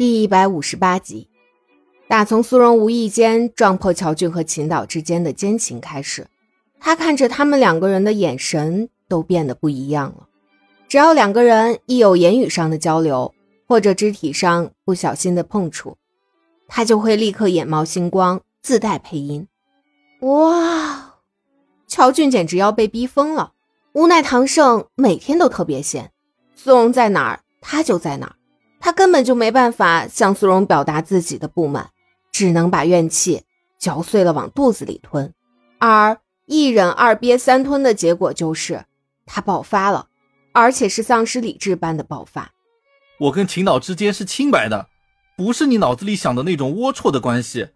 第一百五十八集，打从苏荣无意间撞破乔俊和秦导之间的奸情开始，他看着他们两个人的眼神都变得不一样了。只要两个人一有言语上的交流，或者肢体上不小心的碰触，他就会立刻眼冒星光，自带配音。哇，乔俊简直要被逼疯了。无奈唐胜每天都特别闲，苏荣在哪儿，他就在哪儿。他根本就没办法向苏荣表达自己的不满，只能把怨气嚼碎了往肚子里吞，而一忍二憋三吞的结果就是他爆发了，而且是丧失理智般的爆发。我跟秦导之间是清白的，不是你脑子里想的那种龌龊的关系。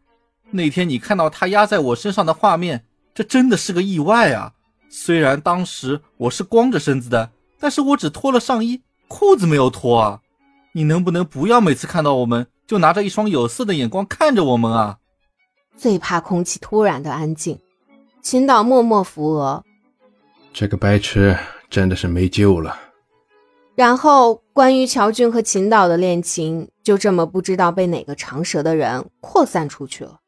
那天你看到他压在我身上的画面，这真的是个意外啊！虽然当时我是光着身子的，但是我只脱了上衣，裤子没有脱啊。你能不能不要每次看到我们就拿着一双有色的眼光看着我们啊？最怕空气突然的安静。秦导默默扶额，这个白痴真的是没救了。然后关于乔俊和秦导的恋情就这么不知道被哪个长舌的人扩散出去了。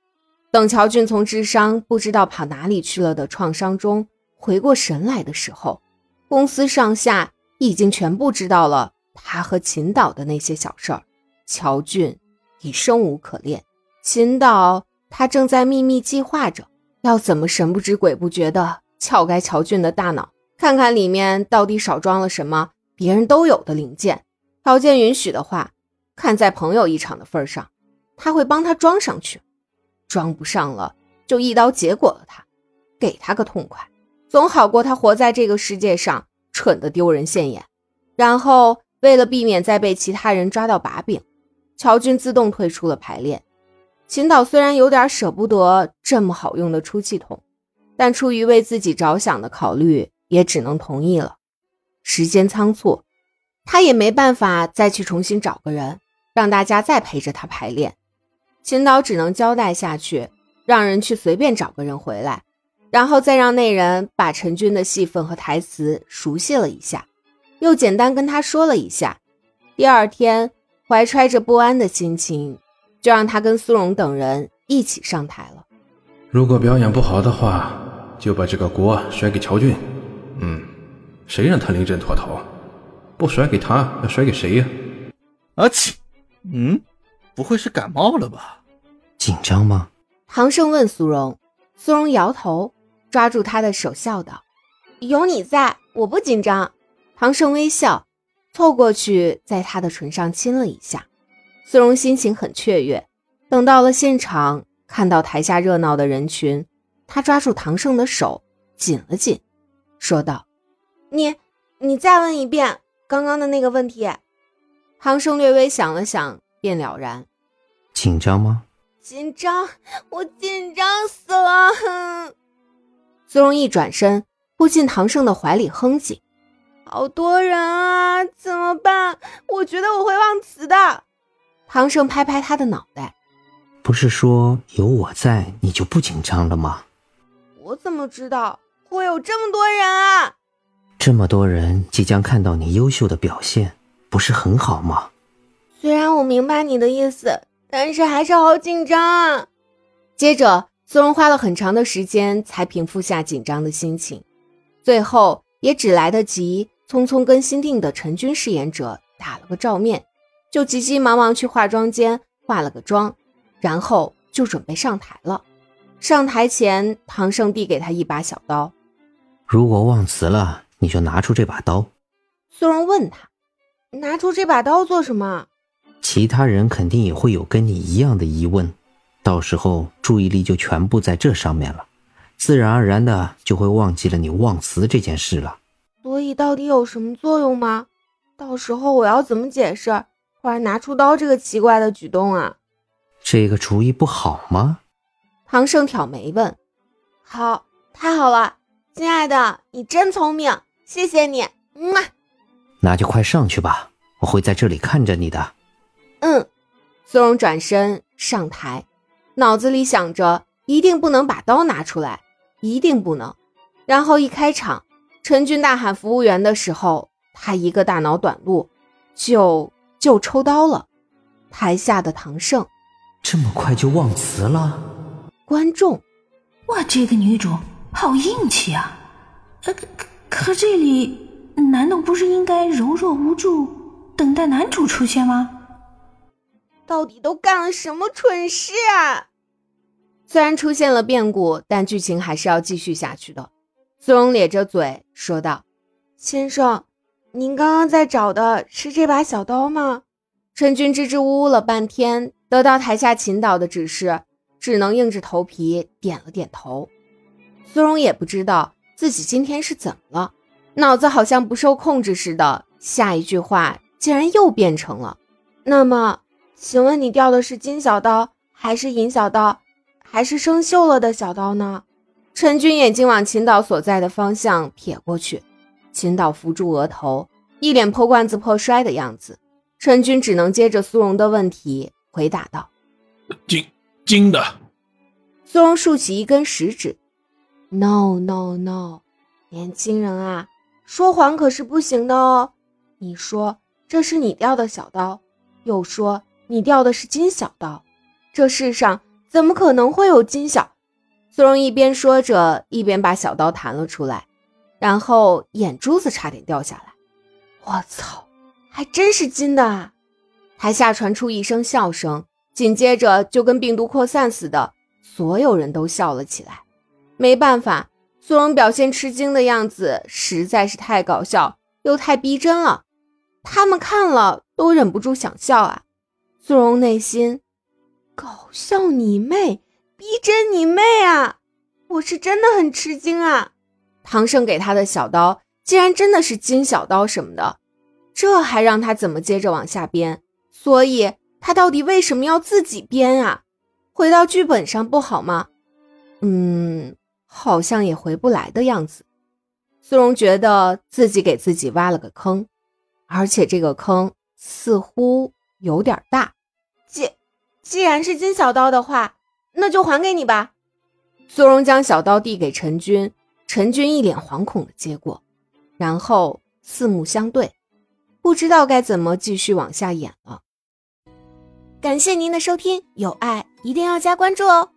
等乔俊从智商不知道跑哪里去了的创伤中回过神来的时候，公司上下已经全部知道了。他和秦导的那些小事儿，乔俊已生无可恋。秦导他正在秘密计划着，要怎么神不知鬼不觉的撬开乔俊的大脑，看看里面到底少装了什么别人都有的零件。条件允许的话，看在朋友一场的份上，他会帮他装上去。装不上了，就一刀结果了他，给他个痛快，总好过他活在这个世界上蠢得丢人现眼。然后。为了避免再被其他人抓到把柄，乔军自动退出了排练。秦导虽然有点舍不得这么好用的出气筒，但出于为自己着想的考虑，也只能同意了。时间仓促，他也没办法再去重新找个人，让大家再陪着他排练。秦导只能交代下去，让人去随便找个人回来，然后再让那人把陈军的戏份和台词熟悉了一下。又简单跟他说了一下，第二天怀揣着不安的心情，就让他跟苏荣等人一起上台了。如果表演不好的话，就把这个锅甩给乔俊。嗯，谁让他临阵脱逃？不甩给他，要甩给谁呀？阿嚏！嗯，不会是感冒了吧？紧张吗？唐胜问苏荣。苏荣摇头，抓住他的手笑道：“有你在，我不紧张。”唐胜微笑，凑过去，在他的唇上亲了一下。苏荣心情很雀跃。等到了现场，看到台下热闹的人群，他抓住唐胜的手，紧了紧，说道：“你，你再问一遍刚刚的那个问题。”唐盛略微想了想，便了然：“紧张吗？”“紧张，我紧张死了。”苏荣一转身，扑进唐胜的怀里，哼唧。好多人啊，怎么办？我觉得我会忘词的。唐盛拍拍他的脑袋，不是说有我在，你就不紧张了吗？我怎么知道会有这么多人啊？这么多人即将看到你优秀的表现，不是很好吗？虽然我明白你的意思，但是还是好紧张啊。接着，苏荣花了很长的时间才平复下紧张的心情，最后也只来得及。匆匆跟新定的陈军饰演者打了个照面，就急急忙忙去化妆间化了个妆，然后就准备上台了。上台前，唐盛递给他一把小刀。如果忘词了，你就拿出这把刀。苏荣问他：“拿出这把刀做什么？”其他人肯定也会有跟你一样的疑问，到时候注意力就全部在这上面了，自然而然的就会忘记了你忘词这件事了。所以到底有什么作用吗？到时候我要怎么解释突然拿出刀这个奇怪的举动啊？这个主意不好吗？唐盛挑眉问。好，太好了，亲爱的，你真聪明，谢谢你。嗯，那就快上去吧，我会在这里看着你的。嗯，苏荣转身上台，脑子里想着一定不能把刀拿出来，一定不能。然后一开场。陈军大喊服务员的时候，他一个大脑短路，就就抽刀了。台下的唐胜，这么快就忘词了？观众，哇，这个女主好硬气啊！呃，可可这里难道不是应该柔弱无助，等待男主出现吗？到底都干了什么蠢事啊？虽然出现了变故，但剧情还是要继续下去的。苏荣咧着嘴说道：“先生，您刚刚在找的是这把小刀吗？”陈军支支吾吾了半天，得到台下秦导的指示，只能硬着头皮点了点头。苏荣也不知道自己今天是怎么了，脑子好像不受控制似的，下一句话竟然又变成了：“那么。”请问你掉的是金小刀，还是银小刀，还是生锈了的小刀呢？陈军眼睛往秦导所在的方向瞥过去，秦导扶住额头，一脸破罐子破摔的样子。陈军只能接着苏荣的问题回答道：“金金的。”苏荣竖起一根食指：“No no no，年轻人啊，说谎可是不行的哦。你说这是你掉的小刀，又说。”你掉的是金小刀，这世上怎么可能会有金小？苏荣一边说着，一边把小刀弹了出来，然后眼珠子差点掉下来。我操，还真是金的啊！台下传出一声笑声，紧接着就跟病毒扩散似的，所有人都笑了起来。没办法，苏荣表现吃惊的样子实在是太搞笑又太逼真了，他们看了都忍不住想笑啊。苏荣内心，搞笑你妹，逼真你妹啊！我是真的很吃惊啊！唐胜给他的小刀，竟然真的是金小刀什么的，这还让他怎么接着往下编？所以他到底为什么要自己编啊？回到剧本上不好吗？嗯，好像也回不来的样子。苏荣觉得自己给自己挖了个坑，而且这个坑似乎有点大。既既然是金小刀的话，那就还给你吧。苏荣将小刀递给陈军，陈军一脸惶恐的接过，然后四目相对，不知道该怎么继续往下演了。感谢您的收听，有爱一定要加关注哦。